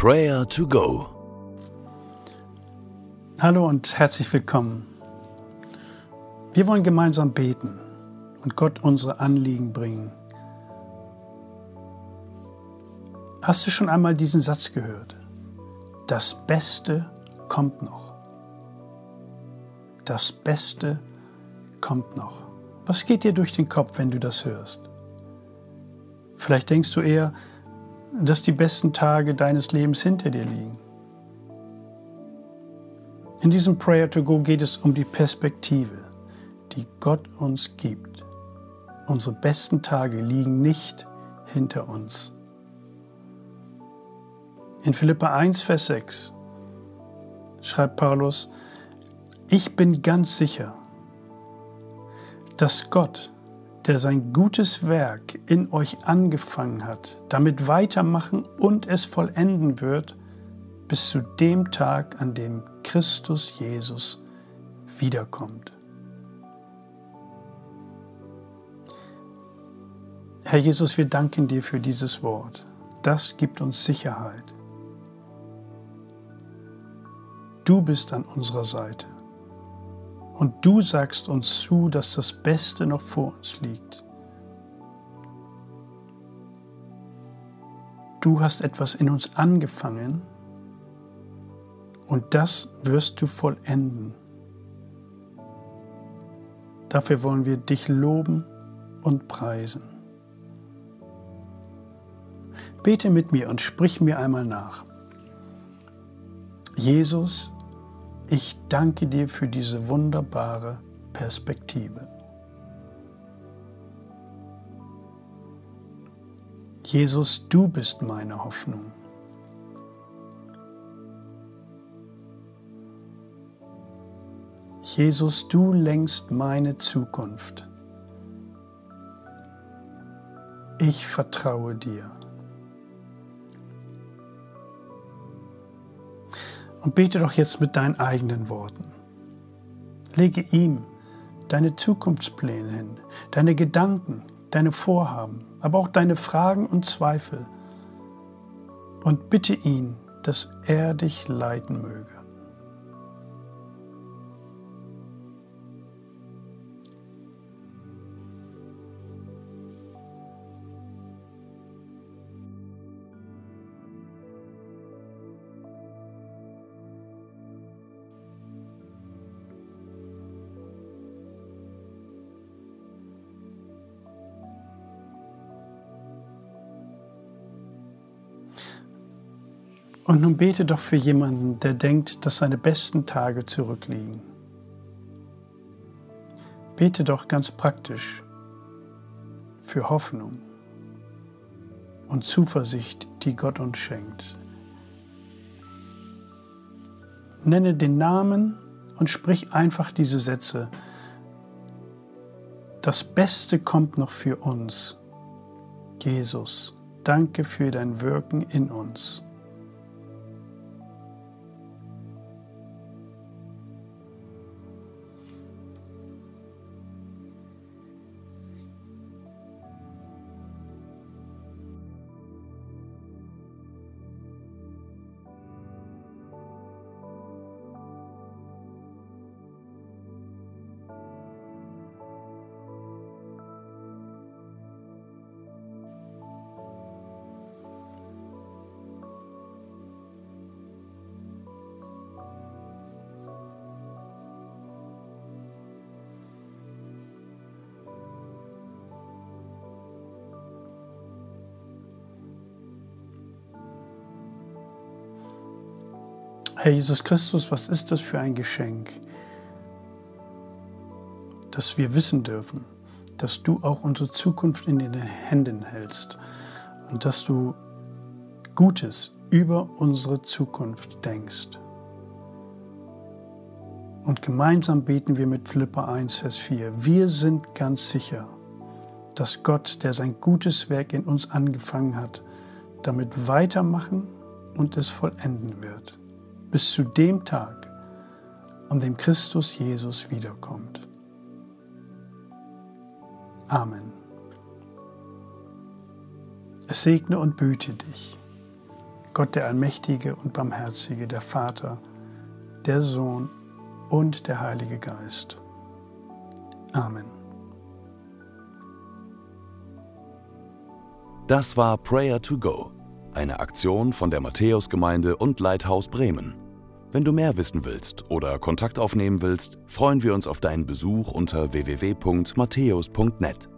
Prayer to Go. Hallo und herzlich willkommen. Wir wollen gemeinsam beten und Gott unsere Anliegen bringen. Hast du schon einmal diesen Satz gehört? Das Beste kommt noch. Das Beste kommt noch. Was geht dir durch den Kopf, wenn du das hörst? Vielleicht denkst du eher, dass die besten Tage deines Lebens hinter dir liegen. In diesem Prayer to Go geht es um die Perspektive, die Gott uns gibt. Unsere besten Tage liegen nicht hinter uns. In Philippa 1, Vers 6 schreibt Paulus, ich bin ganz sicher, dass Gott, der sein gutes Werk in euch angefangen hat, damit weitermachen und es vollenden wird, bis zu dem Tag, an dem Christus Jesus wiederkommt. Herr Jesus, wir danken dir für dieses Wort. Das gibt uns Sicherheit. Du bist an unserer Seite. Und du sagst uns zu, dass das Beste noch vor uns liegt. Du hast etwas in uns angefangen und das wirst du vollenden. Dafür wollen wir dich loben und preisen. Bete mit mir und sprich mir einmal nach. Jesus, ich danke dir für diese wunderbare Perspektive. Jesus, du bist meine Hoffnung. Jesus, du lenkst meine Zukunft. Ich vertraue dir. Und bete doch jetzt mit deinen eigenen Worten. Lege ihm deine Zukunftspläne hin, deine Gedanken, deine Vorhaben, aber auch deine Fragen und Zweifel. Und bitte ihn, dass er dich leiten möge. Und nun bete doch für jemanden, der denkt, dass seine besten Tage zurückliegen. Bete doch ganz praktisch für Hoffnung und Zuversicht, die Gott uns schenkt. Nenne den Namen und sprich einfach diese Sätze. Das Beste kommt noch für uns. Jesus, danke für dein Wirken in uns. Herr Jesus Christus, was ist das für ein Geschenk, dass wir wissen dürfen, dass du auch unsere Zukunft in den Händen hältst und dass du Gutes über unsere Zukunft denkst. Und gemeinsam beten wir mit Philippa 1, Vers 4. Wir sind ganz sicher, dass Gott, der sein gutes Werk in uns angefangen hat, damit weitermachen und es vollenden wird bis zu dem Tag, an dem Christus Jesus wiederkommt. Amen. Es segne und behüte dich, Gott der Allmächtige und Barmherzige, der Vater, der Sohn und der Heilige Geist. Amen. Das war Prayer to Go, eine Aktion von der Matthäusgemeinde und Leithaus Bremen. Wenn du mehr wissen willst oder Kontakt aufnehmen willst, freuen wir uns auf deinen Besuch unter www.matthäus.net.